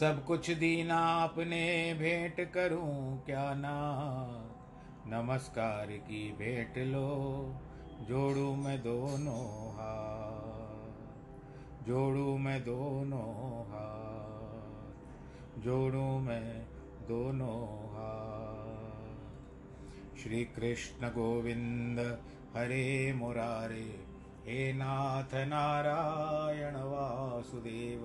सब कुछ दीना अपने भेंट करूँ, क्या ना? नमस्कार की भेंट लो, जोड़ू मैं दोनों हाथ, जोड़ू मैं दोनों हाथ, जोड़ू मैं दोनों हाथ। श्री कृष्ण गोविंद हरे मुरारे, हे नाथ नारायण वासुदेव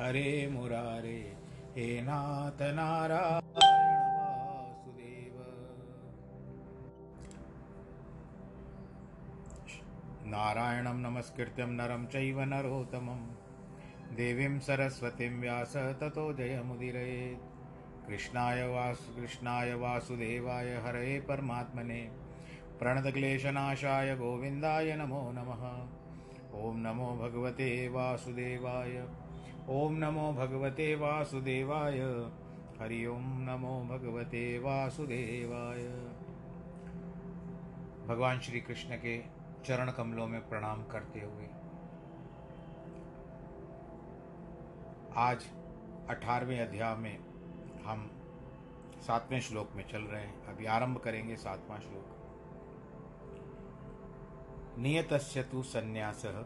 हरे मुरारे, हे नाथ नारायण वासुदेव। नारायणं नमस्कृत्यं नरं चैव देवीं सरस्वतीं व्यास ततो जयमुदीरयेत् कृष्णाय वासु, कृष्णाय वासुदेवाय हरे परमात्मने। प्रणतक्लेशनाशाय गोविन्दाय नमो नमः। ॐ नमो भगवते वासुदेवाय। ॐ नमो भगवते वासुदेवाय। हरि ओं नमो भगवते वासुदेवाय। भगवान श्री कृष्ण के चरण कमलों में प्रणाम करते हुए। आज अठारहवें अध्याय में हम सातवें श्लोक में चल रहे हैं। अभी आरंभ करेंगे सातवां श्लोक। नियतस्य तु संन्यासः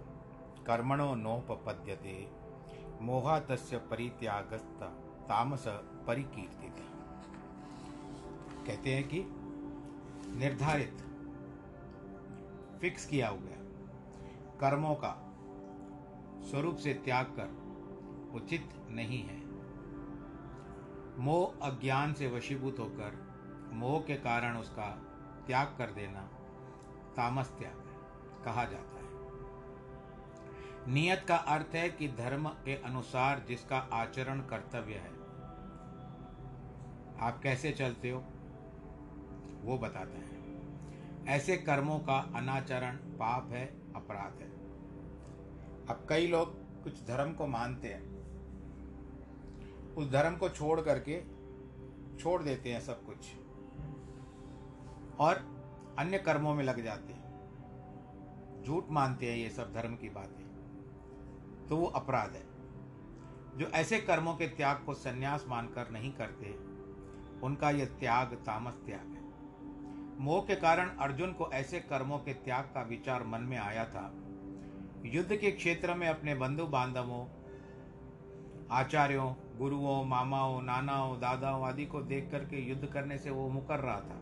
कर्मणो नोपपद्यते। मोहातस्य परित्यागस्त तामस परिकीर्ति। कहते हैं कि निर्धारित फिक्स किया हुआ कर्मों का स्वरूप से त्याग कर उचित नहीं है। मोह अज्ञान से वशीभूत होकर मोह के कारण उसका त्याग कर देना तामस त्याग कहा जाता है। नियत का अर्थ है कि धर्म के अनुसार जिसका आचरण कर्तव्य है। आप कैसे चलते हो? वो बताते हैं। ऐसे कर्मों का अनाचरण पाप है, अपराध है। अब कई लोग कुछ धर्म को मानते हैं। उस धर्म को छोड़ करके छोड़ देते हैं सब कुछ। और अन्य कर्मों में लग जाते हैं। झूठ मानते हैं ये सब धर्म की बातें। तो वो अपराध है। जो ऐसे कर्मों के त्याग को संन्यास मानकर नहीं करते, उनका यह त्याग तामस त्याग है। मोह के कारण अर्जुन को ऐसे कर्मों के त्याग का विचार मन में आया था। युद्ध के क्षेत्र में अपने बंधु बांधवों आचार्यों, गुरुओं, मामाओं, नानाओं, दादाओं आदि को देख करके युद्ध करने से वो मुकर रहा था।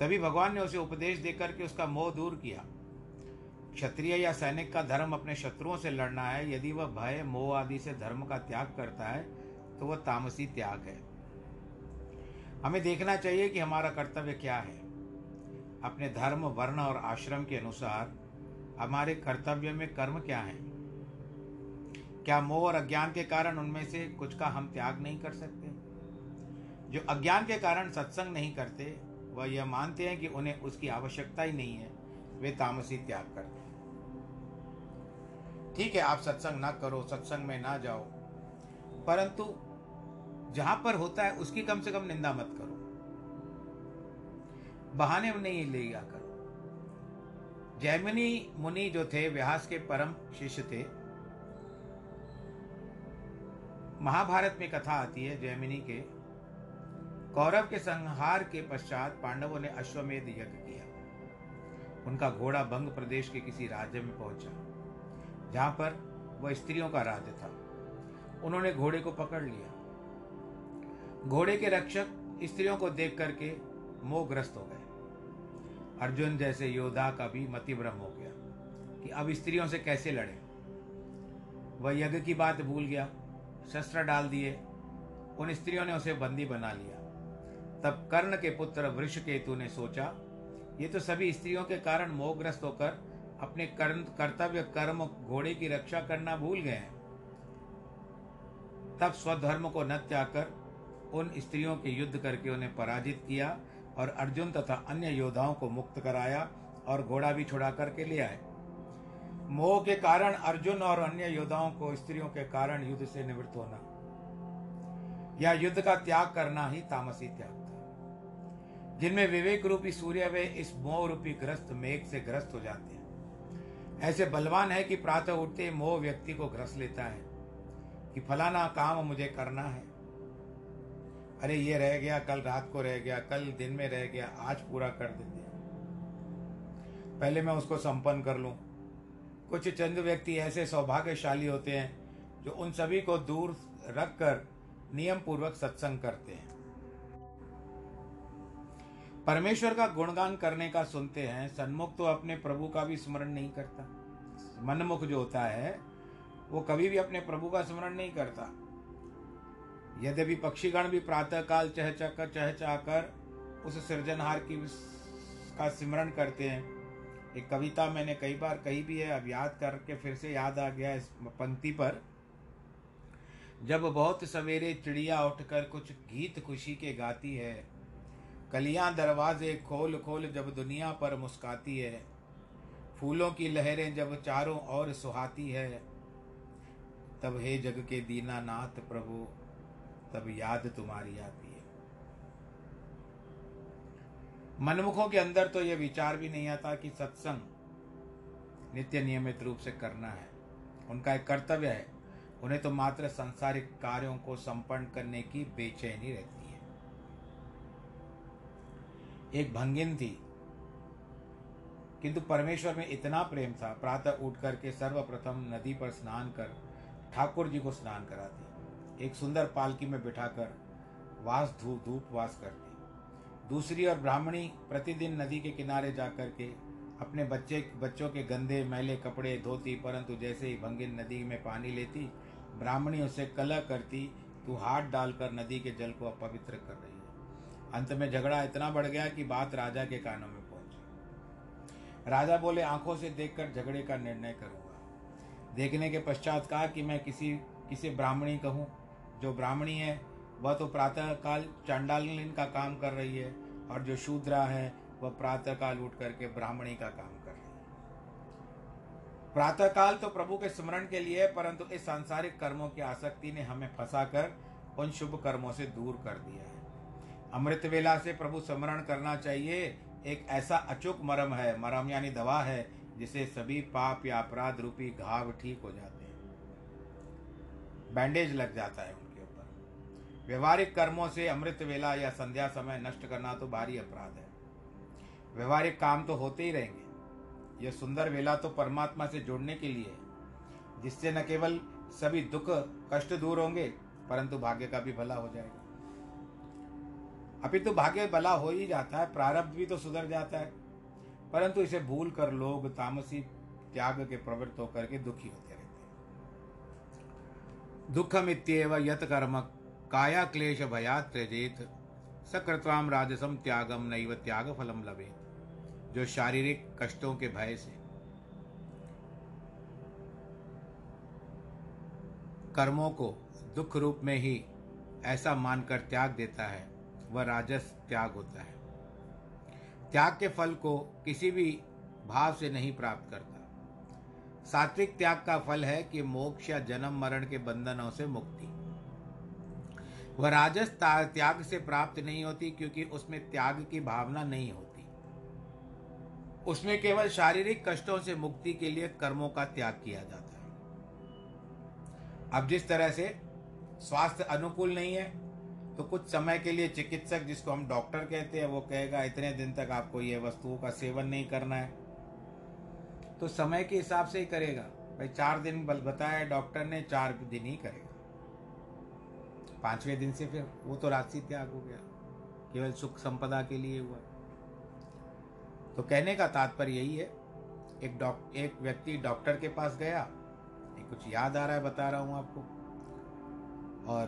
तभी भगवान ने उसे उपदेश देकर के उसका मोह दूर किया। क्षत्रिय या सैनिक का धर्म अपने शत्रुओं से लड़ना है, यदि वह भय, मोह आदि से धर्म का त्याग करता है तो वह तामसी त्याग है। हमें देखना चाहिए कि हमारा कर्तव्य क्या है। अपने धर्म, वर्ण और आश्रम के अनुसार हमारे कर्तव्य में कर्म क्या है? क्या मोह और अज्ञान के कारण उनमें से कुछ का हम त्याग नहीं कर सकते? जो अज्ञान के कारण सत्संग नहीं करते, वह यह मानते हैं कि उन्हें उसकी आवश्यकता ही नहीं है, वे तामसी त्याग करते ठीक है, आप सत्संग ना करो, सत्संग में ना जाओ। परंतु जहाँ पर होता है, उसकी कम से कम निंदा मत करो। बहाने नहीं लिया करो। जैमिनी मुनि जो थे, व्यास के परम शिष्य थे, महाभारत में कथा आती है जैमिनी के। कौरव के संहार के पश्चात पांडवों ने अश्वमेध यज्ञ किया। उनका घोड़ा बंग प्रदेश के किसी राज्य में पहुँचा। जहाँ पर वह स्त्रियों का राज्य था। उन्होंने घोड़े को पकड़ लिया। घोड़े के रक्षक स्त्रियों को देख करके मोहग्रस्त हो गए। अर्जुन जैसे योद्धा का भी मतिभ्रम हो गया कि अब स्त्रियों से कैसे लड़े। वह यज्ञ की बात भूल गया, शस्त्र डाल दिए, उन स्त्रियों ने उसे बंदी बना लिया। तब कर्ण के पुत्र वृषकेतु ने सोचा, ये तो सभी स्त्रियों के कारण मोहग्रस्त होकर अपने कर्म, कर्तव्य, कर्म घोड़े की रक्षा करना भूल गए हैं। तब स्वधर्म को न त्याग कर उन स्त्रियों के युद्ध करके उन्हें पराजित किया और अर्जुन तथा अन्य योद्धाओं को मुक्त कराया और घोड़ा भी छुड़ा करके ले आए। मोह के कारण अर्जुन और अन्य योद्धाओं को स्त्रियों के कारण युद्ध से निवृत्त होना। या युद्ध का त्याग करना ही तामसी त्याग था। जिनमें विवेक रूपी सूर्य वे इस मोह रूपी ग्रस्त, मेघ से ग्रस्त हो जाते हैं। ऐसे बलवान है कि प्रातः उठते मोह व्यक्ति को ग्रस लेता है कि फलाना काम मुझे करना है। अरे ये रह गया, कल रात को रह गया, कल दिन में रह गया, आज पूरा कर देते पहले मैं उसको संपन्न कर लूँ। कुछ चंद व्यक्ति ऐसे सौभाग्यशाली होते हैं जो उन सभी को दूर रखकर नियम पूर्वक सत्संग करते हैं। परमेश्वर का गुणगान करने का सुनते हैं, सन्मुख तो अपने प्रभु का भी स्मरण नहीं करता। मनमुख जो होता है, वो कभी भी अपने प्रभु का स्मरण नहीं करता। यद्यपि पक्षीगण भी प्रातःकाल चहचक, चहचाकर उस सृजनहार की का स्मरण करते हैं। एक कविता मैंने कई बार कही भी है, अब याद करके फिर से याद आ गया इस पंक्ति पर। जब बहुत सवेरे चिड़िया उठकर कुछ गीत खुशी के गाती है कलियाँ दरवाजे खोल खोल जब दुनिया पर मुस्काती है, फूलों की लहरें जब चारों ओर सुहाती है, तब हे जग के दीनानाथ प्रभु, तब याद तुम्हारी आती है। मनमुखों के अंदर तो यह विचार भी नहीं आता कि सत्संग नित्य नियमित रूप से करना है। उनका एक कर्तव्य है, उन्हें तो मात्र संसारिक कार्यों को संपन्न करने की बेचैनी रहती एक भंगिन थी। किंतु परमेश्वर में इतना प्रेम था, प्रातः उठ करके सर्वप्रथम नदी पर स्नान कर ठाकुर जी को स्नान कराती। एक सुंदर पालकी में बिठाकर वास धूप धूप वास करती। दूसरी और ब्राह्मणी प्रतिदिन नदी के किनारे जाकर के अपने बच्चे, बच्चों के गंदे मैले, कपड़े, धोती, परंतु जैसे ही भंगिन नदी में पानी लेती, ब्राह्मणी उसे कलह करती, तू हाथ डालकर नदी के जल को अपवित्र कर रही। अंत में झगड़ा इतना बढ़ गया कि बात राजा के कानों में पहुँची। राजा बोले, आँखों से देखकर झगड़े का निर्णय करूँगा। देखने के पश्चात कहा कि मैं किसी किसी ब्राह्मणी कहूँ? जो ब्राह्मणी है, वह तो प्रातःकाल चांडालिन का काम कर रही है, और जो शूद्रा है, वह प्रातःकाल उठ करके ब्राह्मणी का काम कर रही है। प्रातःकाल तो प्रभु के स्मरण के लिए है, परंतु इस सांसारिक कर्मों की आसक्ति ने हमें फंसाकर उन शुभ कर्मों से दूर कर दिया है। अमृत वेला से प्रभु स्मरण करना चाहिए। एक ऐसा अचूक मरम है, मरम यानी दवा है, जिसे सभी पाप या अपराध रूपी घाव ठीक हो जाते हैं। बैंडेज लग जाता है उनके ऊपर। व्यवहारिक कर्मों से अमृत वेला या संध्या समय नष्ट करना तो भारी अपराध है। व्यवहारिक काम तो होते ही रहेंगे। यह सुंदर वेला तो परमात्मा से जोड़ने के लिए है, जिससे न केवल सभी दुख, कष्ट दूर होंगे, परंतु भाग्य का भी भला हो जाएगा। अभी तो भाग्य भला हो ही जाता है, प्रारब्ध भी तो सुधर जाता है। परंतु इसे भूल कर लोग तामसी त्याग के प्रवृत्त होकर के दुखी होते रहते हैं। दुखमित्येव यत कर्म, काया क्लेश भया त्यजेत सकृत्वाम राजसम त्यागम नैव त्याग फलम लभे जो शारीरिक कष्टों के भय से, कर्मों को दुख रूप में ही ऐसा मानकर त्याग देता है वह राजस त्याग होता है। त्याग के फल को किसी भी भाव से नहीं प्राप्त करता। सात्विक त्याग का फल है कि मोक्ष या जन्म मरण के बंधनों से मुक्ति। वह राजस त्याग से प्राप्त नहीं होती क्योंकि उसमें त्याग की भावना नहीं होती। उसमें केवल शारीरिक कष्टों से मुक्ति के लिए कर्मों का त्याग किया जाता है। अब जिस तरह से स्वास्थ्य अनुकूल नहीं है तो कुछ समय के लिए चिकित्सक जिसको हम डॉक्टर कहते हैं, वो कहेगा, इतने दिन तक आपको ये वस्तुओं का सेवन नहीं करना है। तो समय के हिसाब से ही करेगा। भाई, चार दिन बल बताया डॉक्टर ने, चार दिन ही करेगा। पाँचवें दिन से फिर वो तो राशि त्याग हो गया। केवल सुख संपदा के लिए हुआ। तो कहने का तात्पर्य यही है। एक डॉक्टर एक व्यक्ति डॉक्टर के पास गया। कुछ याद आ रहा है, बता रहा हूँ आपको। और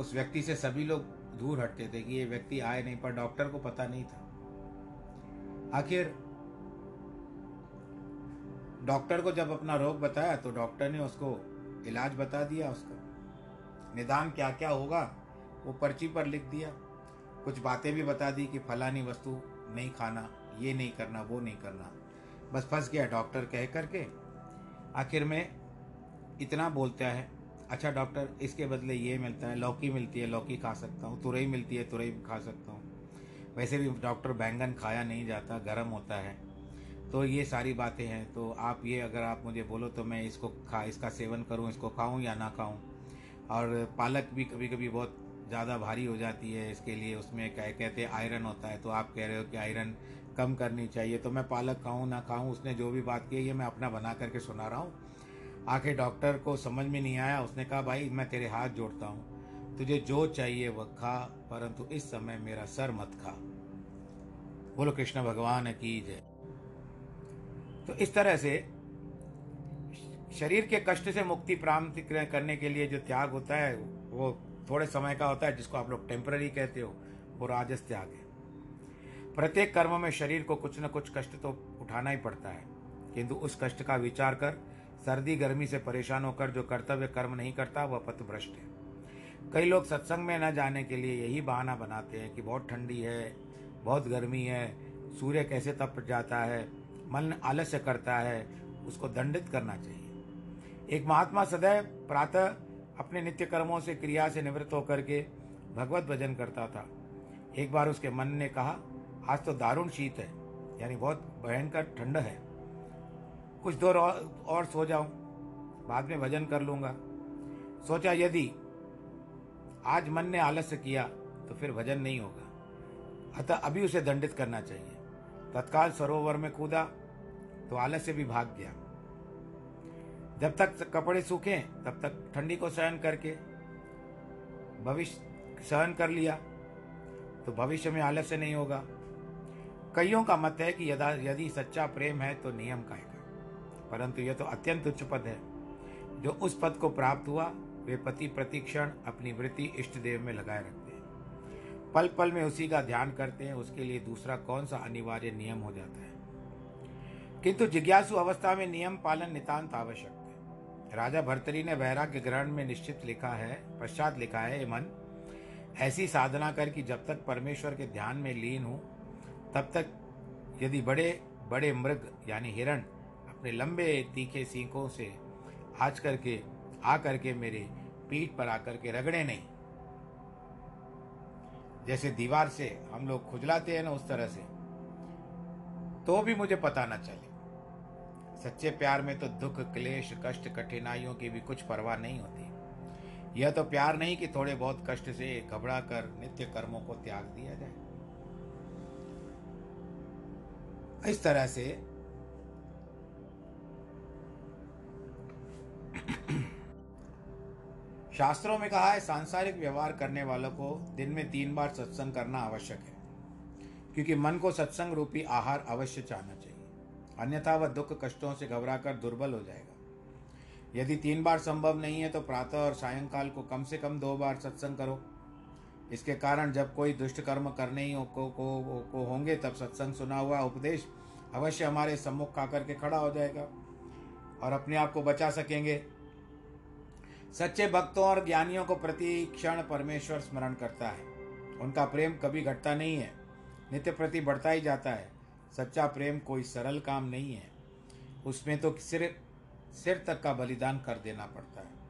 उस व्यक्ति से सभी लोग दूर हटते थे कि ये व्यक्ति आए नहीं, पर डॉक्टर को पता नहीं था। आखिर डॉक्टर को जब अपना रोग बताया तो डॉक्टर ने उसको इलाज बता दिया उसका। निदान क्या क्या होगा, वो पर्ची पर लिख दिया। कुछ बातें भी बता दी कि फलानी वस्तु नहीं खाना, ये नहीं करना, वो नहीं करना। बस फंस गया डॉक्टर कह करके। आखिर में इतना बोलता है अच्छा डॉक्टर इसके बदले ये मिलता है, लौकी मिलती है, लौकी खा सकता हूँ। तुरई मिलती है, तुरई खा सकता हूँ। वैसे भी डॉक्टर बैंगन खाया नहीं जाता, गर्म होता है। तो ये सारी बातें हैं। तो आप ये अगर आप मुझे बोलो तो मैं इसको खा, इसका सेवन करूँ, इसको खाऊँ या ना खाऊँ। और पालक भी कभी कभी बहुत ज़्यादा भारी हो जाती है इसके लिए। उसमें क्या कहते हैं आयरन होता है। तो आप कह रहे हो कि आयरन कम करनी चाहिए। तो मैं पालक खाऊँ, ना खाऊँ, उसने जो भी बात की है, ये मैं अपना बना करके सुना रहा हूँ। आखिर डॉक्टर को समझ में नहीं आया। उसने कहा, भाई, मैं तेरे हाथ जोड़ता हूँ। तुझे जो चाहिए वह खा, परंतु इस समय मेरा सर मत खा। बोलो, कृष्ण भगवान की जय। तो इस तरह से शरीर के कष्ट से मुक्ति प्राप्त करने के लिए जो त्याग होता है, वो थोड़े समय का होता है, जिसको आप लोग टेम्पररी कहते हो, वो राजस त्याग है। प्रत्येक कर्म में शरीर को कुछ न कुछ कष्ट तो उठाना ही पड़ता है। किंतु उस कष्ट का विचार कर सर्दी, गर्मी से परेशान होकर जो कर्तव्य कर्म नहीं करता, वह पथ भ्रष्ट है। कई लोग सत्संग में न जाने के लिए यही बहाना बनाते हैं कि बहुत ठंडी है, बहुत गर्मी है, सूर्य कैसे तप जाता है, मन आलस्य करता है, उसको दंडित करना चाहिए। एक महात्मा सदैव प्रातः अपने नित्य कर्मों से, क्रिया से निवृत्त होकर के भगवत भजन करता था। एक बार उसके मन ने कहा, आज तो दारुण शीत है, यानी बहुत भयंकर ठंड है। कुछ देर और सो जाऊँ, बाद में भजन कर लूँगा। सोचा यदि आज मन ने आलस्य किया तो फिर भजन नहीं होगा। अतः अभी उसे दंडित करना चाहिए। तत्काल सरोवर में कूदा तो आलस्य भी भाग गया। जब तक कपड़े सूखे, तब तक ठंडी को सहन करके, भविष्य सहन कर लिया तो भविष्य में आलस्य नहीं होगा। कईयों का मत है कि यदा सच्चा प्रेम है तो नियम का परंतु यह तो अत्यंत उच्च पद है। जो उस पद को प्राप्त हुआ, वे पति प्रतिक्षण अपनी वृत्ति इष्ट देव में लगाए रखते हैं। पल पल में उसी का ध्यान करते हैं, उसके लिए दूसरा कौन सा अनिवार्य नियम हो जाता है? किंतु जिज्ञासु अवस्था में नियम पालन नितांत आवश्यक है। राजा भर्तरी ने वैराग्य ग्रहण में निश्चित लिखा है, पश्चात लिखा है मन, ऐसी साधना कर कि जब तक परमेश्वर के ध्यान में लीन हूँ, तब तक यदि बड़े बड़े मृग यानी हिरण अपने लंबे तीखे सीखों से आज करके, आ करके मेरे पीठ पर आकर के रगड़े नहीं। जैसे दीवार से हम लोग खुजलाते हैं ना उस तरह से तो भी मुझे पता न चले। सच्चे प्यार में तो दुख, क्लेश, कष्ट, कठिनाइयों की भी कुछ परवाह नहीं होती। यह तो प्यार नहीं कि थोड़े बहुत कष्ट से घबरा कर नित्य कर्मों को त्याग दिया जाए। इस तरह से शास्त्रों में कहा है सांसारिक व्यवहार करने वालों को दिन में तीन बार सत्संग करना आवश्यक है क्योंकि मन को सत्संग रूपी आहार अवश्य चाहना चाहिए। अन्यथा वह दुख कष्टों से घबराकर दुर्बल हो जाएगा। यदि तीन बार संभव नहीं है तो प्रातः और सायंकाल को कम से कम दो बार सत्संग करो। इसके कारण जब कोई दुष्ट कर्म करने ही को, को, को होंगे तब सत्संग सुना हुआ उपदेश अवश्य हमारे सम्मुख आकर के खड़ा हो जाएगा। और अपने आप को बचा सकेंगे। सच्चे भक्तों और ज्ञानियों को प्रति क्षण परमेश्वर स्मरण करता है। उनका प्रेम कभी घटता नहीं है, नित्य प्रति बढ़ता ही जाता है। सच्चा प्रेम कोई सरल काम नहीं है। उसमें तो सिर सिर तक का बलिदान कर देना पड़ता है।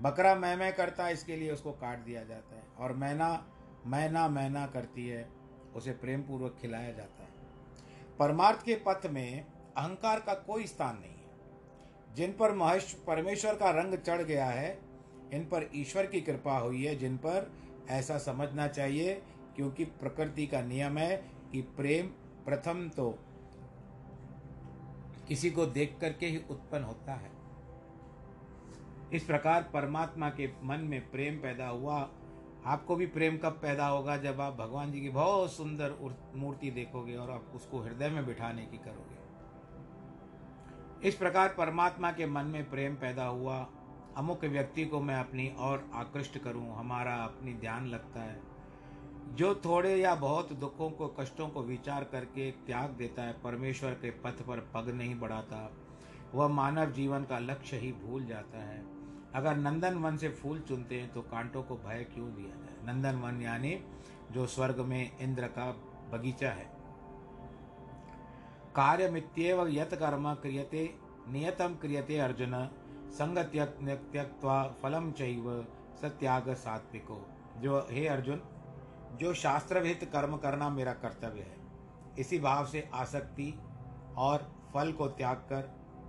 बकरा मैं मैं करता है, इसके लिए उसको काट दिया जाता है। और मैना मैना मैना करती है, उसे प्रेम पूर्वक खिलाया जाता है। परमार्थ के पथ में अहंकार का कोई स्थान नहीं। जिन पर महेश परमेश्वर का रंग चढ़ गया है, इन पर ईश्वर की कृपा हुई है, जिन पर ऐसा समझना चाहिए, क्योंकि प्रकृति का नियम है कि प्रेम प्रथम तो किसी को देख करके ही उत्पन्न होता है। इस प्रकार परमात्मा के मन में प्रेम पैदा हुआ। आपको भी प्रेम कब पैदा होगा जब आप भगवान जी की बहुत सुंदर मूर्ति देखोगे और आप उसको हृदय में बिठाने की करोगे। इस प्रकार परमात्मा के मन में प्रेम पैदा हुआ। अमुक व्यक्ति को मैं अपनी और आकृष्ट करूँ, हमारा अपनी ध्यान लगता है। जो थोड़े या बहुत दुखों को, कष्टों को विचार करके त्याग देता है, परमेश्वर के पथ पर पग नहीं बढ़ाता, वह मानव जीवन का लक्ष्य ही भूल जाता है। अगर नंदन वन से फूल चुनते हैं तो कांटों को भय क्यों दिया जाए? नंदन वन यानी जो स्वर्ग में इंद्र का बगीचा है। कार्य मित्येव यत कर्म क्रियते नियतम क्रियते अर्जुन संग त्यक्त्वा फलम चैव सत्याग सात्विको जो, हे अर्जुन, जो शास्त्रविहित कर्म करना मेरा कर्तव्य है, इसी भाव से आसक्ति और फल को त्याग कर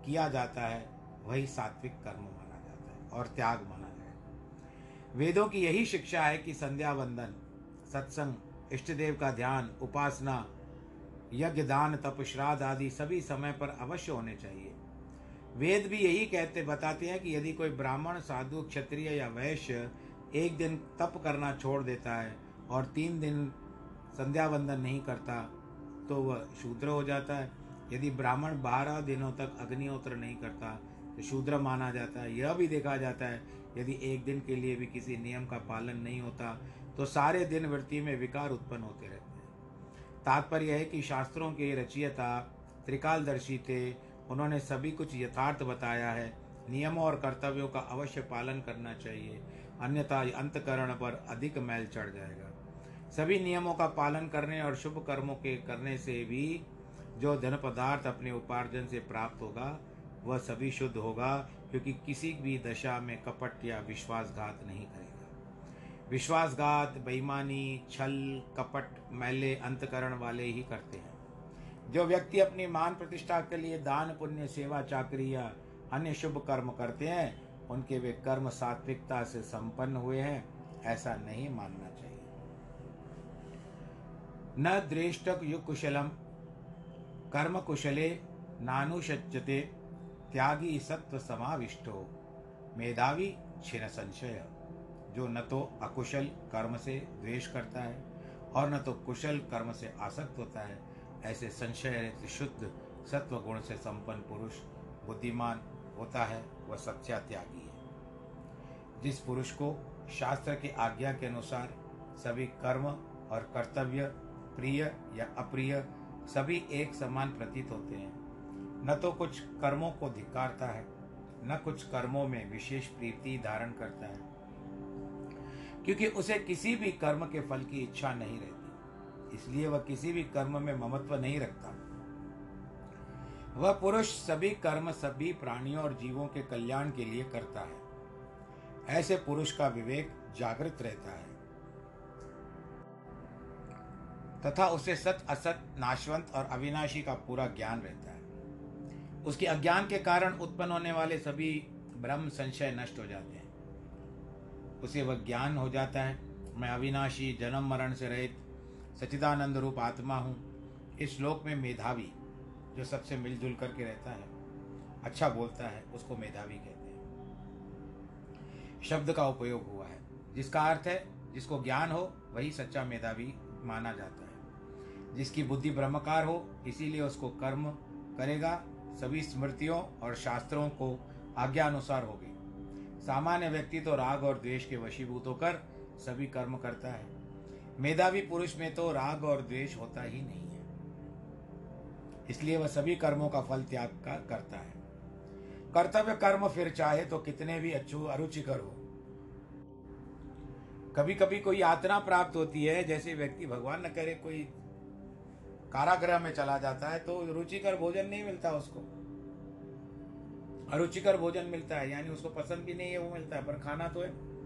किया जाता है, वही सात्विक कर्म माना जाता है और त्याग माना जाए वेदों की यही शिक्षा है कि संध्या वंदन सत्संग, इष्टदेव का ध्यान, उपासना यज्ञ दान तप श्राद्ध आदि सभी समय पर अवश्य होने चाहिए। वेद भी यही कहते, बताते हैं कि यदि कोई ब्राह्मण, साधु, क्षत्रिय या वैश्य एक दिन तप करना छोड़ देता है और तीन दिन संध्या वंदन नहीं करता तो वह शूद्र हो जाता है। यदि ब्राह्मण बारह दिनों तक अग्निहोत्र नहीं करता तो शूद्र माना जाता है। यह भी देखा जाता है, यदि एक दिन के लिए भी किसी नियम का पालन नहीं होता तो सारे दिन वृत्ति में विकार उत्पन्न होते रहते तात्पर्य है कि शास्त्रों के रचयिता त्रिकालदर्शी थे। उन्होंने सभी कुछ यथार्थ बताया है। नियमों और कर्तव्यों का अवश्य पालन करना चाहिए। अन्यथा अंतकरण पर अधिक मैल चढ़ जाएगा। सभी नियमों का पालन करने और शुभ कर्मों के करने से भी जो धन पदार्थ अपने उपार्जन से प्राप्त होगा, वह सभी शुद्ध होगा, क्योंकि किसी भी दशा में कपट या विश्वासघात नहीं करेगा। विश्वासघात, बेईमानी, छल, कपट, मैले, अंतकरण वाले ही करते हैं। जो व्यक्ति अपनी मान प्रतिष्ठा के लिए दान, पुण्य, सेवा, चाकरी या अन्य शुभ कर्म करते हैं, उनके वे कर्म सात्विकता से संपन्न हुए हैं, ऐसा नहीं मानना चाहिए। न द्रेष्टक युग कुशलम कर्म कुशले नानुशच्यते त्यागी सत्व समाविष्टो, मेधावी छिन संशय जो न तो अकुशल कर्म से द्वेष करता है और न तो कुशल कर्म से आसक्त होता है, ऐसे संशय शुद्ध सत्व गुण से संपन्न पुरुष बुद्धिमान होता है, वह सच्चा त्यागी है। जिस पुरुष को शास्त्र की आज्ञा के अनुसार सभी कर्म और कर्तव्य, प्रिय या अप्रिय, सभी एक समान प्रतीत होते हैं, न तो कुछ कर्मों को धिकारता है, न कुछ कर्मों में विशेष प्रीति धारण करता है। क्योंकि उसे किसी भी कर्म के फल की इच्छा नहीं रहती। इसलिए वह किसी भी कर्म में ममत्व नहीं रखता। वह पुरुष सभी कर्म सभी प्राणियों और जीवों के कल्याण के लिए करता है। ऐसे पुरुष का विवेक जागृत रहता है। तथा उसे सत, असत, नाशवंत और अविनाशी का पूरा ज्ञान रहता है। उसके अज्ञान के कारण उत्पन्न होने वाले सभी ब्रह्म संशय नष्ट हो जाते हैं। उसे वह ज्ञान हो जाता है। मैं अविनाशी जन्म मरण से रहित सचिदानंद रूप आत्मा हूँ। इस श्लोक में मेधावी जो सबसे मिलजुल करके रहता है अच्छा बोलता है, उसको मेधावी कहते हैं। शब्द का उपयोग हुआ है। जिसका अर्थ है, जिसको ज्ञान हो, वही सच्चा मेधावी माना जाता है। जिसकी बुद्धि ब्रह्मकार हो, इसीलिए उसको कर्म करेगा। सभी स्मृतियों और शास्त्रों को आज्ञा अनुसार होगी सामान्य व्यक्ति तो राग और द्वेष के वशीभूत होकर सभी कर्म करता है। मेधावी पुरुष में तो राग और द्वेष होता ही नहीं है। इसलिए वह सभी कर्मों का फल त्याग का करता है। कर्तव्य कर्म फिर चाहे तो कितने भी अच्छु, अरुचिकर हो। कभी कभी कोई यातना प्राप्त होती है, जैसे व्यक्ति भगवान न करे, कोई कारागृह में चला जाता है तो रुचिकर भोजन नहीं मिलता उसको। अरुचिकर भोजन मिलता है, यानी उसको पसंद भी नहीं है, वो मिलता है, पर खाना तो है।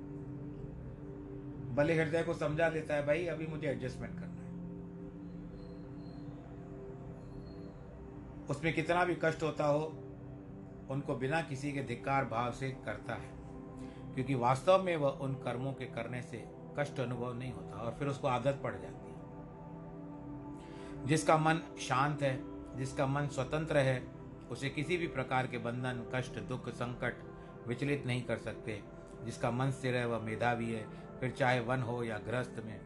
भले हृदय को समझा देता है, भाई, अभी मुझे एडजस्टमेंट करना है। उसमें कितना भी कष्ट होता हो, उनको बिना किसी के धिक्कार भाव से करता है, क्योंकि वास्तव में वह उन कर्मों के करने से कष्ट अनुभव नहीं होता, और फिर उसको आदत पड़ जाती है। जिसका मन शांत है, जिसका मन स्वतंत्र है उसे किसी भी प्रकार के बंधन, कष्ट, दुख, संकट विचलित नहीं कर सकते, जिसका मन स्थिर है, वह मेधावी है, फिर चाहे वन हो या गृहस्थ में।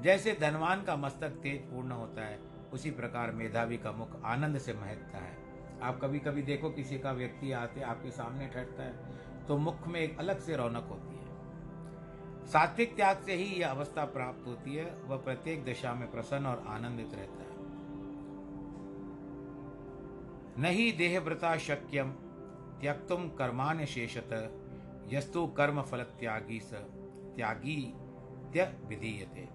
जैसे धनवान का मस्तक तेज पूर्ण होता है, उसी प्रकार मेधावी का मुख आनंद से महकता है। आप कभी कभी देखो किसी का व्यक्ति आते, आपके सामने ठहरता है तो मुख में एक अलग से रौनक होती है। सात्विक त्याग से ही यह अवस्था प्राप्त होती है, वह प्रत्येक दिशा में प्रसन्न और आनंदित रहता है। नहीं देहव्रता शक्यम त्यक्तुम कर्मान्य शेषत यस्तु कर्म फल त्यागी स त्यागी त्य विधीयते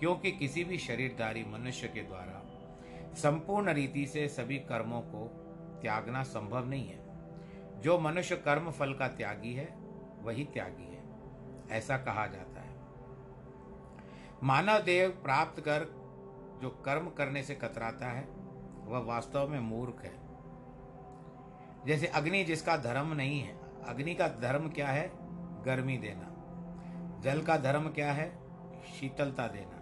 क्योंकि किसी भी शरीरधारी मनुष्य के द्वारा संपूर्ण रीति से सभी कर्मों को त्यागना संभव नहीं है। जो मनुष्य कर्म फल का त्यागी है, वही त्यागी है। ऐसा कहा जाता है। मानव देव प्राप्त कर जो कर्म करने से कतराता है वह वास्तव में मूर्ख है। जैसे अग्नि जिसका धर्म नहीं है, अग्नि का धर्म क्या है? गर्मी देना। जल का धर्म क्या है? शीतलता देना।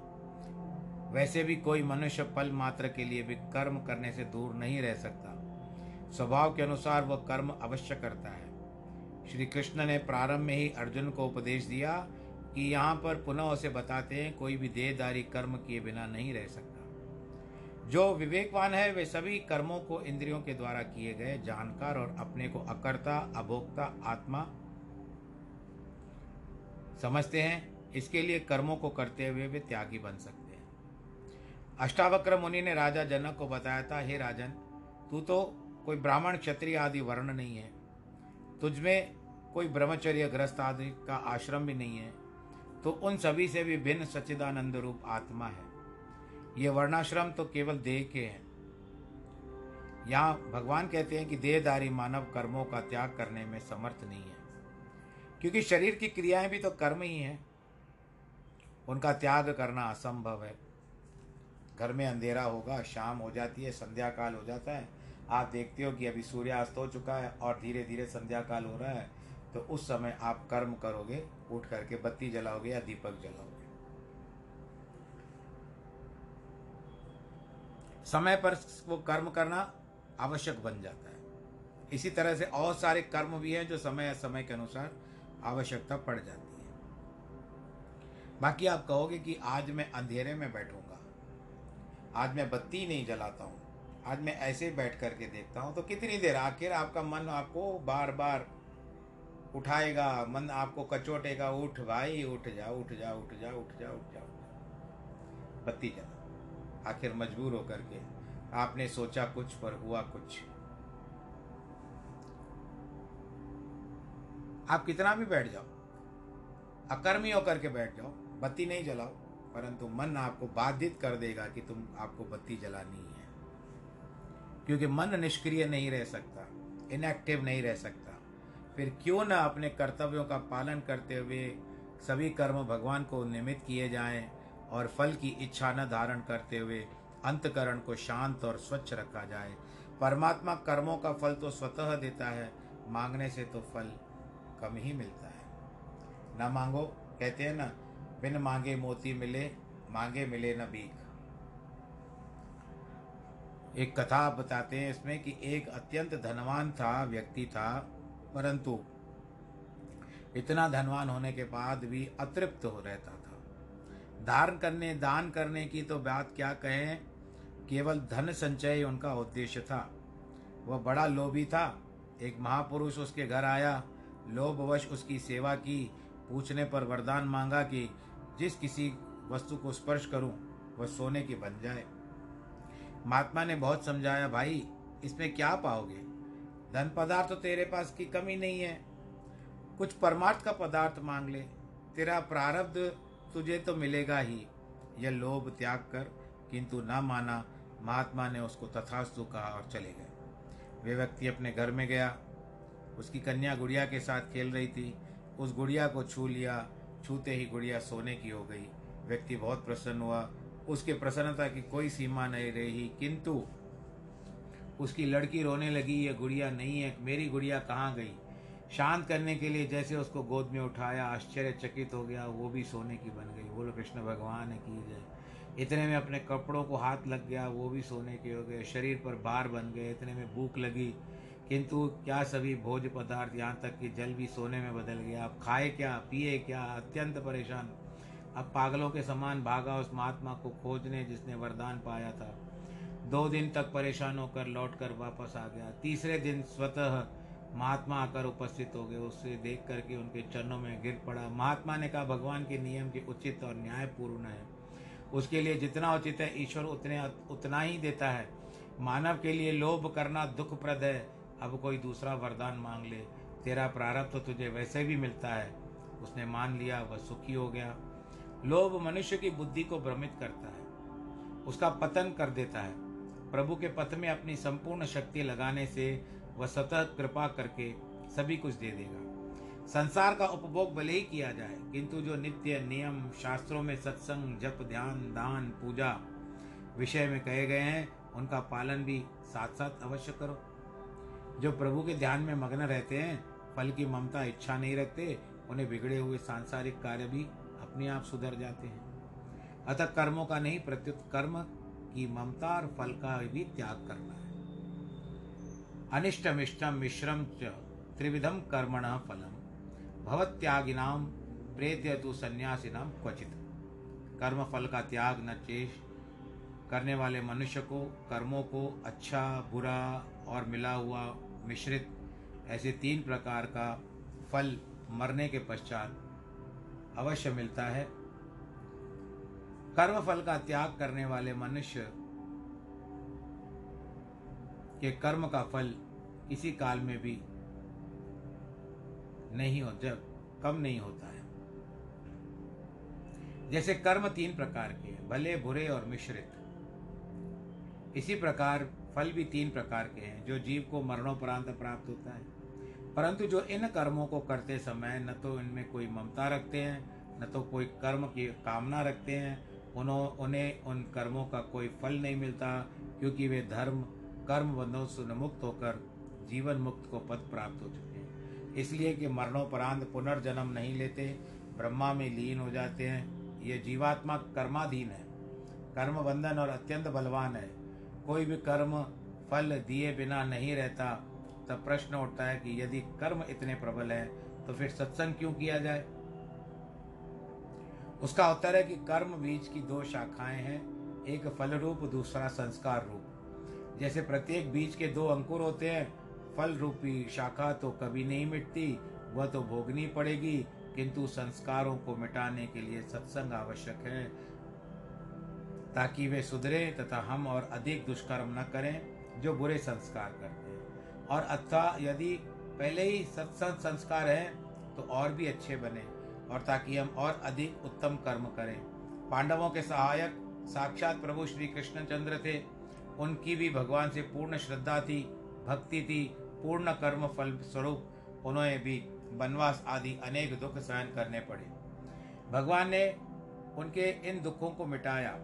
वैसे भी कोई मनुष्य पल मात्र के लिए भी कर्म करने से दूर नहीं रह सकता। स्वभाव के अनुसार वह कर्म अवश्य करता है। श्री कृष्ण ने प्रारंभ में ही अर्जुन को उपदेश दिया कि यहाँ पर पुनः उसे बताते हैं, कोई भी देहदारी कर्म किए बिना नहीं रह सकता। जो विवेकवान है, वे सभी कर्मों को इंद्रियों के द्वारा किए गए जानकार और अपने को अकर्ता, अभोक्ता, आत्मा समझते हैं। इसके लिए कर्मों को करते हुए वे त्यागी बन सकते हैं। अष्टावक्र मुनि ने राजा जनक को बताया था, हे राजन, तू तो कोई ब्राह्मण, क्षत्रिय आदि वर्ण नहीं है। तुझमें कोई ब्रह्मचर्य ग्रस्त आदि का आश्रम भी नहीं है। तो उन सभी से भी भिन्न सच्चिदानंद रूप आत्मा है। ये वर्णाश्रम तो केवल देह के हैं। यहाँ भगवान कहते हैं कि देहदारी मानव कर्मों का त्याग करने में समर्थ नहीं है। क्योंकि शरीर की क्रियाएँ भी तो कर्म ही हैं। उनका त्याग करना असंभव है। घर में अंधेरा होगा, शाम हो जाती है संध्या काल हो जाता है। आप देखते हो कि अभी सूर्यास्त हो चुका है और धीरे धीरे संध्या काल हो रहा है तो उस समय आप कर्म करोगे, उठ करके बत्ती जलाओगे या दीपक जलाओगे। समय पर वो कर्म करना आवश्यक बन जाता है। इसी तरह से और सारे कर्म भी हैं जो समय समय के अनुसार आवश्यकता पड़ जाती है। बाकी आप कहोगे कि आज मैं अंधेरे में बैठूँगा। आज मैं बत्ती नहीं जलाता हूँ। आज मैं ऐसे बैठ करके देखता हूँ। तो कितनी देर आखिर आपका मन आपको बार बार उठाएगा, मन आपको कचोटेगा, उठ भाई उठ जा उठ जा उठ जा उठ जा उठ जा। बत्ती जला। आखिर मजबूर होकर के। आपने सोचा कुछ, पर हुआ कुछ। आप कितना भी बैठ जाओ, अकर्मी होकर के बैठ जाओ, बत्ती नहीं जलाओ, परंतु मन आपको बाधित कर देगा कि तुम, आपको बत्ती जलानी है क्योंकि मन निष्क्रिय नहीं रह सकता इनएक्टिव नहीं रह सकता। फिर क्यों ना अपने कर्तव्यों का पालन करते हुए सभी कर्म भगवान को निमित्त किए जाएँ और फल की इच्छा न धारण करते हुए अंतकरण को शांत और स्वच्छ रखा जाए। परमात्मा कर्मों का फल तो स्वतः देता है, मांगने से तो फल कम ही मिलता है। न मांगो, कहते हैं ना, बिन मांगे मोती मिले, मांगे मिले न भीख। एक कथा बताते हैं इसमें कि एक अत्यंत धनवान था, व्यक्ति था, परंतु इतना धनवान होने के बाद भी अतृप्त हो रहता धारण करने, दान करने की तो बात क्या कहें? केवल धन संचय उनका उद्देश्य था। वह बड़ा लोभी था। एक महापुरुष उसके घर आया, लोभवश उसकी सेवा की, पूछने पर वरदान मांगा कि जिस किसी वस्तु को स्पर्श करूँ, वह सोने की बन जाए। महात्मा ने बहुत समझाया, भाई, इसमें क्या पाओगे? धन पदार्थ तो तेरे पास की कमी नहीं है। कुछ परमार्थ का पदार्थ मांग ले। तेरा प्रारब्ध तुझे तो मिलेगा ही। यह लोभ त्याग कर, किंतु न माना महात्मा ने उसको तथास्तु कहा और चले गए। वे व्यक्ति अपने घर में गया। उसकी कन्या गुड़िया के साथ खेल रही थी। उस गुड़िया को छू लिया। छूते ही गुड़िया सोने की हो गई। व्यक्ति बहुत प्रसन्न हुआ। उसके प्रसन्नता की कोई सीमा नहीं रही, किंतु उसकी लड़की रोने लगी, ये गुड़िया नहीं है। मेरी गुड़िया कहाँ गई? शांत करने के लिए जैसे उसको गोद में उठाया, आश्चर्यचकित हो गया, वो भी सोने की बन गई। बोलो, कृष्ण भगवान, की जय। इतने में अपने कपड़ों को हाथ लग गया, वो भी सोने के हो गए। शरीर पर बार बन गए, इतने में भूख लगी। किंतु क्या सभी भोज पदार्थ यहाँ तक कि जल भी सोने में बदल गया? अब खाए क्या, पिए क्या? अत्यंत परेशान। अब पागलों के समान भागा उस महात्मा को खोजने जिसने वरदान पाया था। दो दिन तक परेशान होकर लौट कर वापस आ गया। तीसरे दिन स्वतः महात्मा आकर उपस्थित हो गए, उसे देख करके उनके चरणों में गिर पड़ा। महात्मा ने कहा, भगवान के नियम के उचित और न्यायपूर्ण है। उसके लिए जितना उचित है, ईश्वर उतने, उतना ही देता है। मानव के लिए लोभ करना दुखप्रद है। अब कोई दूसरा वरदान मांग ले। तेरा प्रारब्ध तो तुझे वैसे भी मिलता है। उसने मान लिया, वह सुखी हो गया। लोभ मनुष्य की बुद्धि को भ्रमित करता है। उसका पतन कर देता है। प्रभु के पथ में अपनी संपूर्ण शक्ति लगाने से वह सतत कृपा करके सभी कुछ दे देगा। संसार का उपभोग भले ही किया जाए, किंतु जो नित्य नियम शास्त्रों में सत्संग, जप, ध्यान, दान, पूजा विषय में कहे गए हैं, उनका पालन भी साथ साथ अवश्य करो। जो प्रभु के ध्यान में मग्न रहते हैं, फल की ममता, इच्छा नहीं रखते, उन्हें बिगड़े हुए सांसारिक कार्य भी अपने आप सुधर जाते हैं। अतः कर्मों का नहीं, प्रत्युत कर्म की ममता और फल का भी त्याग करना है। अनिष्टमिष्टम मिश्रम च त्रिविधम कर्मण फलम। भवत्यागिनाम प्रेत्य तु सन्यासिनाम क्वचित। कर्म फल का त्याग न चेष करने वाले मनुष्य को, कर्मों को अच्छा बुरा और मिला हुआ मिश्रित ऐसे तीन प्रकार का फल मरने के पश्चात अवश्य मिलता है। कर्म फल का त्याग करने वाले मनुष्य के कर्म का फल किसी काल में भी नहीं हो, जब कम नहीं होता है। जैसे कर्म तीन प्रकार के हैं, भले, बुरे और मिश्रित। इसी प्रकार फल भी तीन प्रकार के हैं, जो जीव को मरणोपरांत प्राप्त होता है। परंतु जो इन कर्मों को करते समय न तो इनमें कोई ममता रखते हैं, न तो कोई कर्म की कामना रखते हैं, उन्हों, उन्हें उन कर्मों का कोई फल नहीं मिलता, क्योंकि वे धर्म कर्म बंधों से मुक्त होकर जीवन मुक्त को पद प्राप्त हो चुके हैं। इसलिए कि मरणोपरांत पुनर्जन्म नहीं लेते, ब्रह्मा में लीन हो जाते हैं। ये जीवात्मा कर्माधीन है। कर्म बंधन और अत्यंत बलवान है। कोई भी कर्म फल दिए बिना नहीं रहता। तब प्रश्न उठता है कि यदि कर्म इतने प्रबल है तो फिर सत्संग क्यों किया जाए? उसका उत्तर है कि कर्म बीज की दो शाखाएँ हैं। एक फल रूप दूसरा संस्कार रूप जैसे प्रत्येक बीज के दो अंकुर होते हैं फल रूपी शाखा तो कभी नहीं मिटती, वह तो भोगनी पड़ेगी, किंतु संस्कारों को मिटाने के लिए सत्संग आवश्यक है। ताकि वे सुधरे तथा हम और अधिक दुष्कर्म न करें, जो बुरे संस्कार करते हैं। और अथवा यदि पहले ही सत्संग संस्कार है तो और भी अच्छे बने, और ताकि हम और अधिक उत्तम कर्म करें। पांडवों के सहायक साक्षात प्रभु श्री कृष्णचंद्र थे। उनकी भी भगवान से पूर्ण श्रद्धा थी, भक्ति थी, पूर्ण कर्म फल स्वरूप उन्हें भी वनवास आदि अनेक दुख सहन करने पड़े। भगवान ने उनके इन दुखों को मिटाया।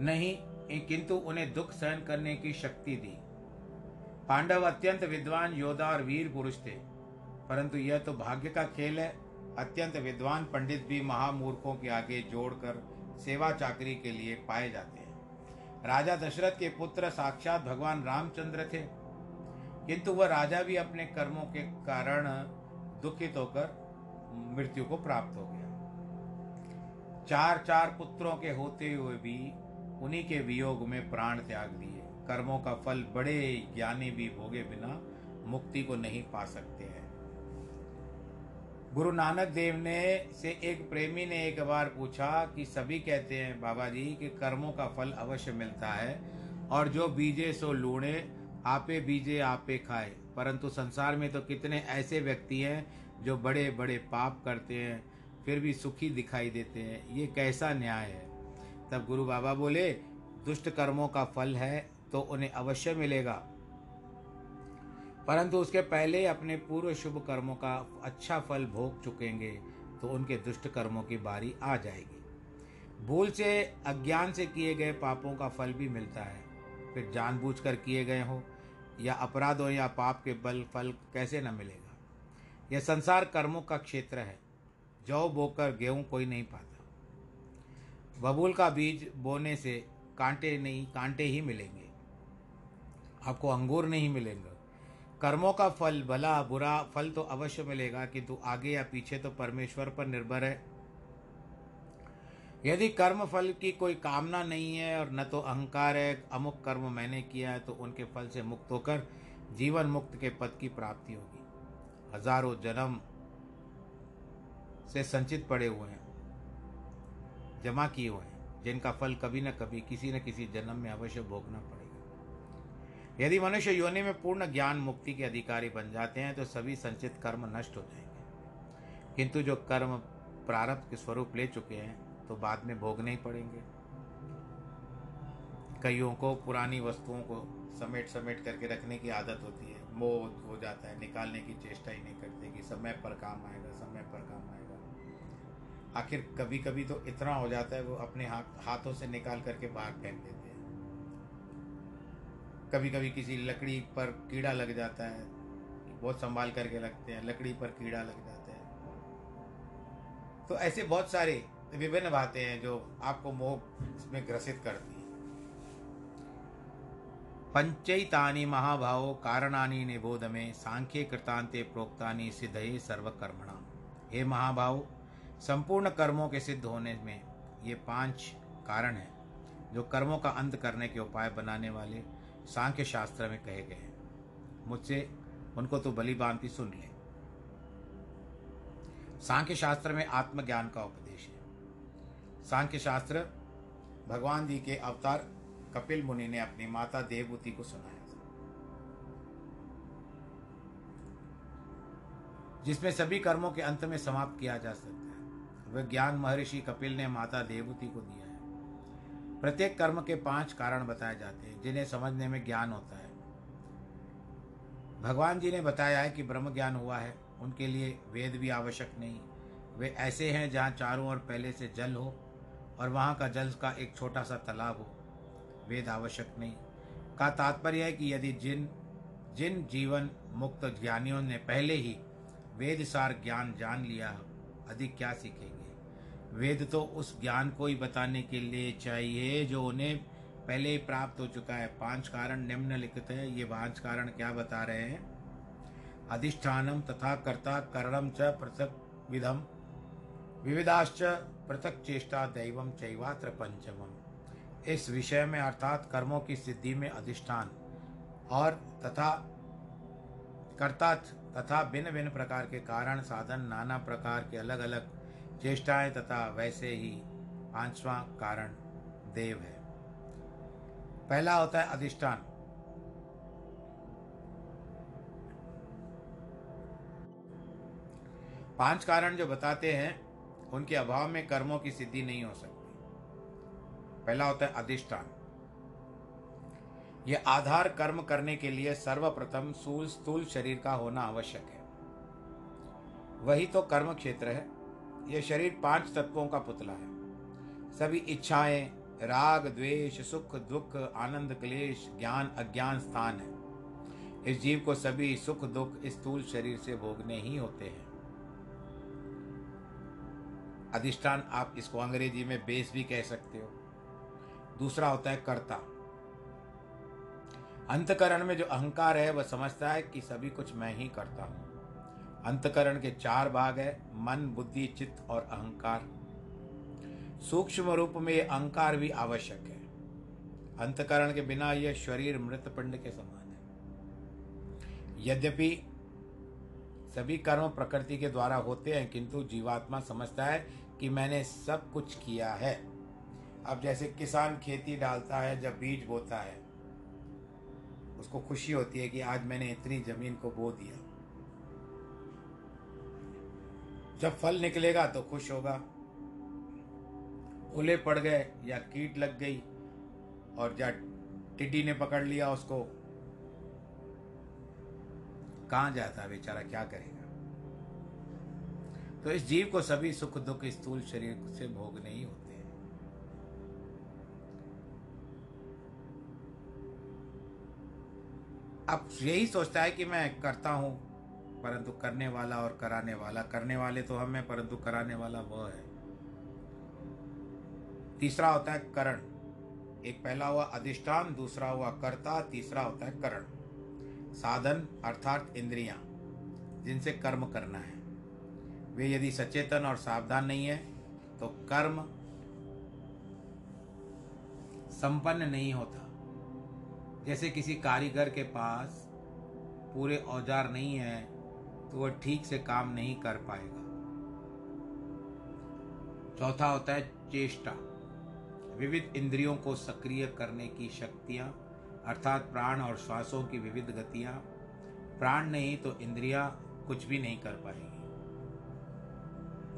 नहीं, किंतु उन्हें दुख सहन करने की शक्ति दी। पांडव अत्यंत विद्वान योद्धा और वीर पुरुष थे, परंतु यह तो भाग्य का खेल है। अत्यंत विद्वान पंडित भी महामूर्खों के आगे जोड़कर सेवा चाकरी के लिए पाए जाते राजा दशरथ के पुत्र साक्षात भगवान रामचंद्र थे। किंतु वह राजा भी अपने कर्मों के कारण दुखित होकर मृत्यु को प्राप्त हो गया। चार चार पुत्रों के होते हुए भी उन्हीं के वियोग में प्राण त्याग दिए। कर्मों का फल बड़े ज्ञानी भी भोगे बिना मुक्ति को नहीं पा सकते हैं। गुरु नानक देव ने से एक प्रेमी ने एक बार पूछा कि सभी कहते हैं बाबा जी कि कर्मों का फल अवश्य मिलता है और जो बीजे सो लूणे, आपे बीजे आपे खाए। परंतु संसार में तो कितने ऐसे व्यक्ति हैं जो बड़े बड़े पाप करते हैं, फिर भी सुखी दिखाई देते हैं। ये कैसा न्याय है? तब गुरु बाबा बोले, दुष्ट कर्मों का फल है तो उन्हें अवश्य मिलेगा। परंतु उसके पहले अपने पूर्व शुभ कर्मों का अच्छा फल भोग चुकेंगे तो उनके दुष्ट कर्मों की बारी आ जाएगी। भूल से, अज्ञान से किए गए पापों का फल भी मिलता है। फिर जानबूझकर किए गए हो, या अपराधों या पाप के बल, फल कैसे न मिलेगा। यह संसार कर्मों का क्षेत्र है। जौ बोकर गेहूँ कोई नहीं पाता। बबूल का बीज बोने से कांटे नहीं, कांटे ही मिलेंगे। आपको अंगूर नहीं मिलेंगे। कर्मों का फल, भला, बुरा, फल तो अवश्य मिलेगा, किंतु आगे या पीछे तो परमेश्वर पर निर्भर है। यदि कर्म फल की कोई कामना नहीं है और न तो अहंकार है, अमुक कर्म मैंने किया है तो उनके फल से मुक्त होकर जीवन मुक्त के पद की प्राप्ति होगी। हज़ारों जन्म से संचित पड़े हुए हैं, जमा किए हुए हैं, जिनका फल कभी न कभी, किसी न किसी जन्म में अवश्य भोगना पड़ेगा। यदि मनुष्य योनि में पूर्ण ज्ञान मुक्ति के अधिकारी बन जाते हैं तो सभी संचित कर्म नष्ट हो जाएँगे। किंतु जो कर्म प्रारब्ध के स्वरूप ले चुके हैं तो बाद में भोगने ही पड़ेंगे। कईयों को पुरानी वस्तुओं को समेट समेट करके रखने की आदत होती है। मोह हो जाता है, निकालने की चेष्टा ही नहीं करते कि समय पर काम आएगा, समय पर काम आएगा। आखिर कभी कभी तो इतना हो जाता है, वो अपने हाथ, हाथों से निकाल करके बाहर फेंक देते हैं। कभी कभी किसी लकड़ी पर कीड़ा लग जाता है, बहुत संभाल करके रखते हैं, लकड़ी पर कीड़ा लग जाता है। तो ऐसे बहुत सारे विभिन्न बातें हैं जो आपको मोह में ग्रसित करती हैं। पंचैतानि महाभाव कारणानि निबोध में सांख्य कृतांते प्रोक्तानि सिद्धये सर्वकर्मणा हे महाभाव, संपूर्ण कर्मों के सिद्ध होने में ये पाँच कारण हैं, जो कर्मों का अंत करने के उपाय बनाने वाले सांख्य शास्त्र में कहे गए हैं। मुझसे उनको तो बलि बांति सुन ले। सांख्य शास्त्र में आत्मज्ञान का उपदेश है। सांख्य शास्त्र भगवान जी के अवतार कपिल मुनि ने अपनी माता देवभूति को सुनाया जिसमें सभी कर्मों के अंत में समाप्त किया जा सकता है। वह ज्ञान महर्षि कपिल ने माता देवभूति को दिया। प्रत्येक कर्म के पाँच कारण बताए जाते हैं, जिन्हें समझने में ज्ञान होता है। भगवान जी ने बताया है कि ब्रह्म ज्ञान हुआ है, उनके लिए वेद भी आवश्यक नहीं। वे ऐसे हैं जहाँ चारों ओर पहले से जल हो, और वहाँ का जल का एक छोटा सा तालाब हो। वेद आवश्यक नहीं। का तात्पर्य है कि यदि जिन जिन जीवन मुक्त ज्ञानियों ने पहले ही वेद सार ज्ञान जान लिया, अधिक क्या सीखेंगे? वेद तो उस ज्ञान को ही बताने के लिए चाहिए, जो उन्हें पहले ही प्राप्त हो चुका है। पाँच कारण निम्नलिखित है। ये पाँच कारण क्या बता रहे हैं? अधिष्ठानम तथा कर्ता करणम च पृथक विधम, विविधाश्च पृथक चेष्टा दैवम चैवात्र पंचमम। इस विषय में अर्थात कर्मों की सिद्धि में अधिष्ठान और तथा कर्ता तथा भिन्न भिन्न प्रकार के कारण साधन, नाना प्रकार के अलग अलग चेष्टाएँ तथा वैसे ही पांचवा कारण देव है। पहला होता है अधिष्ठान। पाँच कारण जो बताते हैं, उनके अभाव में कर्मों की सिद्धि नहीं हो सकती। पहला होता है अधिष्ठान। यह आधार कर्म करने के लिए सर्वप्रथम सूल स्थूल शरीर का होना आवश्यक है। वही तो कर्म क्षेत्र है। यह शरीर पाँच तत्वों का पुतला है। सभी इच्छाएँ, राग, द्वेष, सुख, दुख, आनंद, क्लेश, ज्ञान, अज्ञान स्थान है। इस जीव को सभी सुख, दुख, स्थूल शरीर से भोगने ही होते हैं। अधिष्ठान आप इसको अंग्रेज़ी में बेस भी कह सकते हो। दूसरा होता है कर्ता। अंतकरण में जो अहंकार है, वह समझता है कि सभी कुछ मैं ही करता हूँ। अंतकरण के चार भाग है, मन, बुद्धि, चित्त और अहंकार। सूक्ष्म रूप में अहंकार भी आवश्यक है। अंतकरण के बिना यह शरीर मृत पिंड के समान है। यद्यपि सभी कर्म प्रकृति के द्वारा होते हैं, किंतु जीवात्मा समझता है कि मैंने सब कुछ किया है। अब जैसे किसान खेती डालता है, जब बीज बोता है, उसको खुशी होती है कि आज मैंने इतनी ज़मीन को बो दिया। जब फल निकलेगा तो खुश होगा। ओले पड़ गए या कीट लग गई और या टिड्डी ने पकड़ लिया उसको। कहाँ जाता बेचारा, क्या करेगा? तो इस जीव को सभी सुख दुख स्थूल शरीर से भोग नहीं होते। हैं अब यही सोचता है कि मैं करता हूँ। परंतु करने वाला और कराने वाला। करने वाले तो हम हैं, परंतु कराने वाला वह है। तीसरा होता है करण। एक पहला हुआ अधिष्ठान, दूसरा हुआ कर्ता, तीसरा होता है करण। साधन अर्थात इंद्रियाँ, जिनसे कर्म करना है। वे यदि सचेतन और सावधान नहीं है तो कर्म संपन्न नहीं होता। जैसे किसी कारीगर के पास पूरे औज़ार नहीं है तो वह ठीक से काम नहीं कर पाएगा। चौथा होता है चेष्टा। विविध इंद्रियों को सक्रिय करने की शक्तियाँ, अर्थात प्राण और श्वासों की विविध गतियाँ। प्राण नहीं तो इंद्रियाँ कुछ भी नहीं कर पाएगी।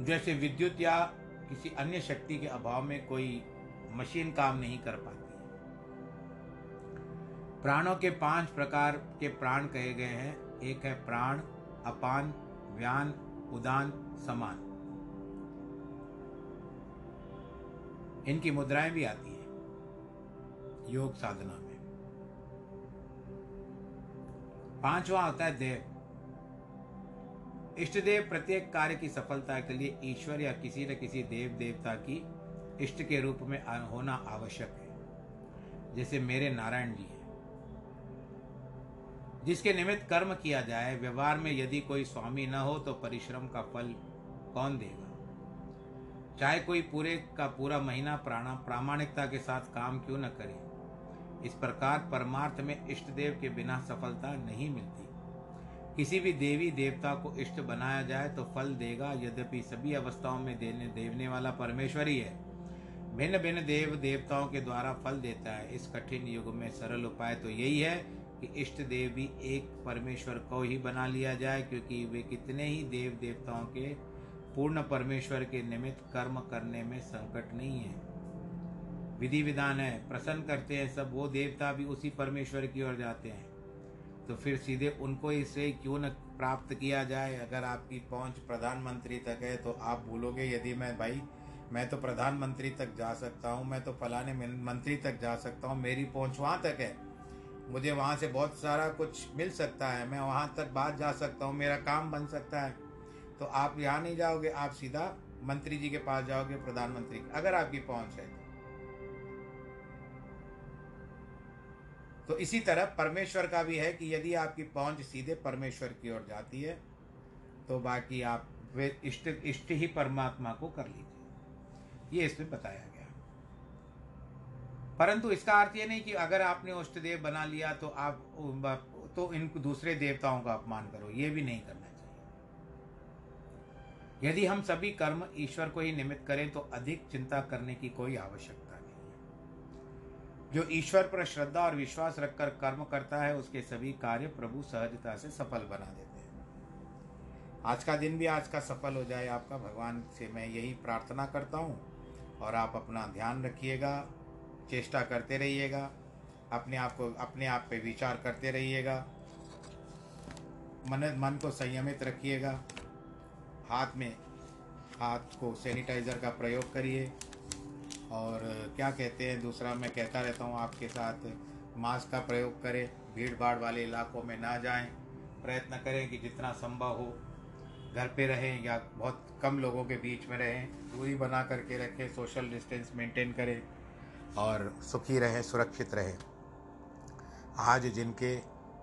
जैसे विद्युत या किसी अन्य शक्ति के अभाव में कोई मशीन काम नहीं कर पाती। प्राणों के पाँच प्रकार के प्राण कहे गए हैं। एक है प्राण अपान व्यान उदान, समान। इनकी मुद्राएँ भी आती हैं, योग साधना में। पांचवा होता है देव। इष्ट देव प्रत्येक कार्य की सफलता के लिए ईश्वर या किसी न किसी देव देवता की इष्ट के रूप में होना आवश्यक है। जैसे मेरे नारायण जी हैं। जिसके निमित्त कर्म किया जाए, व्यवहार में यदि कोई स्वामी न हो तो परिश्रम का फल कौन देगा? चाहे कोई पूरे का पूरा महीना प्राणा, प्रामाणिकता के साथ काम क्यों न करे, इस प्रकार परमार्थ में इष्ट देव के बिना सफलता नहीं मिलती। किसी भी देवी, देवता को इष्ट बनाया जाए तो फल देगा, यद्यपि सभी अवस्थाओं में देने, देवने वाला परमेश्वर ही। है भिन्न भिन्न देव, देवताओं के द्वारा फल देता है। इस कठिन युग में सरल उपाय तो यही है कि इष्ट देव भी एक परमेश्वर को ही बना लिया जाए, क्योंकि वे कितने ही देव देवताओं के पूर्ण परमेश्वर के निमित्त कर्म करने में संकट नहीं है। विधि विधान है, प्रसन्न करते हैं सब, वो देवता भी उसी परमेश्वर की ओर जाते हैं। तो फिर सीधे उनको इसे क्यों न प्राप्त किया जाए? अगर आपकी पहुँच प्रधानमंत्री तक है तो आप भूलोगे यदि मैं, भाई, मैं तो प्रधानमंत्री तक जा सकता हूँ, मैं तो फलाने मंत्री तक जा सकता हूँ, मेरी पहुँच वहाँ तक है। मुझे वहाँ से बहुत सारा कुछ मिल सकता है। मैं वहाँ तक बात जा सकता हूँ, मेरा काम बन सकता है। तो आप यहाँ नहीं जाओगे, आप सीधा मंत्री जी के पास जाओगे, प्रधानमंत्री। अगर आपकी पहुँच है तो इसी तरह परमेश्वर का भी है कि यदि आपकी पहुँच सीधे परमेश्वर की ओर जाती है तो बाकी आप वे इष्ट इष्ट ही परमात्मा को कर लीजिए। ये इसमें बताया गया। परंतु इसका अर्थ ये नहीं कि अगर आपने उष्ट देव बना लिया तो आप तो इन दूसरे देवताओं का अपमान करो। ये भी नहीं करना चाहिए। यदि हम सभी कर्म ईश्वर को ही निमित्त करें तो अधिक चिंता करने की कोई आवश्यकता नहीं है। जो ईश्वर पर श्रद्धा और विश्वास रखकर कर्म करता है, उसके सभी कार्य प्रभु सहजता से सफल बना देते हैं। आज का दिन भी आज का सफल हो जाए आपका। भगवान से मैं यही प्रार्थना करता हूँ और आप अपना ध्यान रखिएगा। चेष्टा करते रहिएगा, अपने आप को, अपने आप पे विचार करते रहिएगा, मन मन को संयमित रखिएगा, हाथ में, हाथ को सैनिटाइज़र का प्रयोग करिए। और क्या कहते हैं, दूसरा मैं कहता रहता हूँ आपके साथ मास्क का प्रयोग करें भीड़ भाड़ वाले इलाकों में ना जाएँ। प्रयत्न करें कि जितना संभव हो, घर पे रहें या बहुत कम लोगों के बीच में रहें, दूरी बना करके रखें सोशल डिस्टेंस मेंटेन करें। और सुखी रहें, सुरक्षित रहें। आज जिनके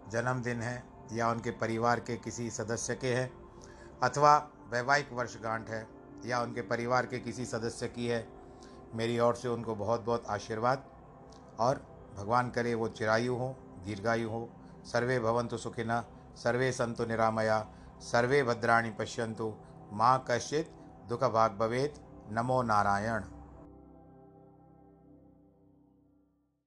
जन्मदिन है या उनके परिवार के किसी सदस्य के हैं, अथवा वैवाहिक वर्षगांठ है या उनके परिवार के किसी सदस्य की है, मेरी ओर से उनको बहुत बहुत आशीर्वाद। और भगवान करे वो चिरायु हो, दीर्घायु हो। सर्वे भवंतु सुखिना सर्वे संतु निरामया, सर्वे भद्राणी पश्यंतु माँ कश्चित् दुःखभाग् भवेत्, नमो नारायण।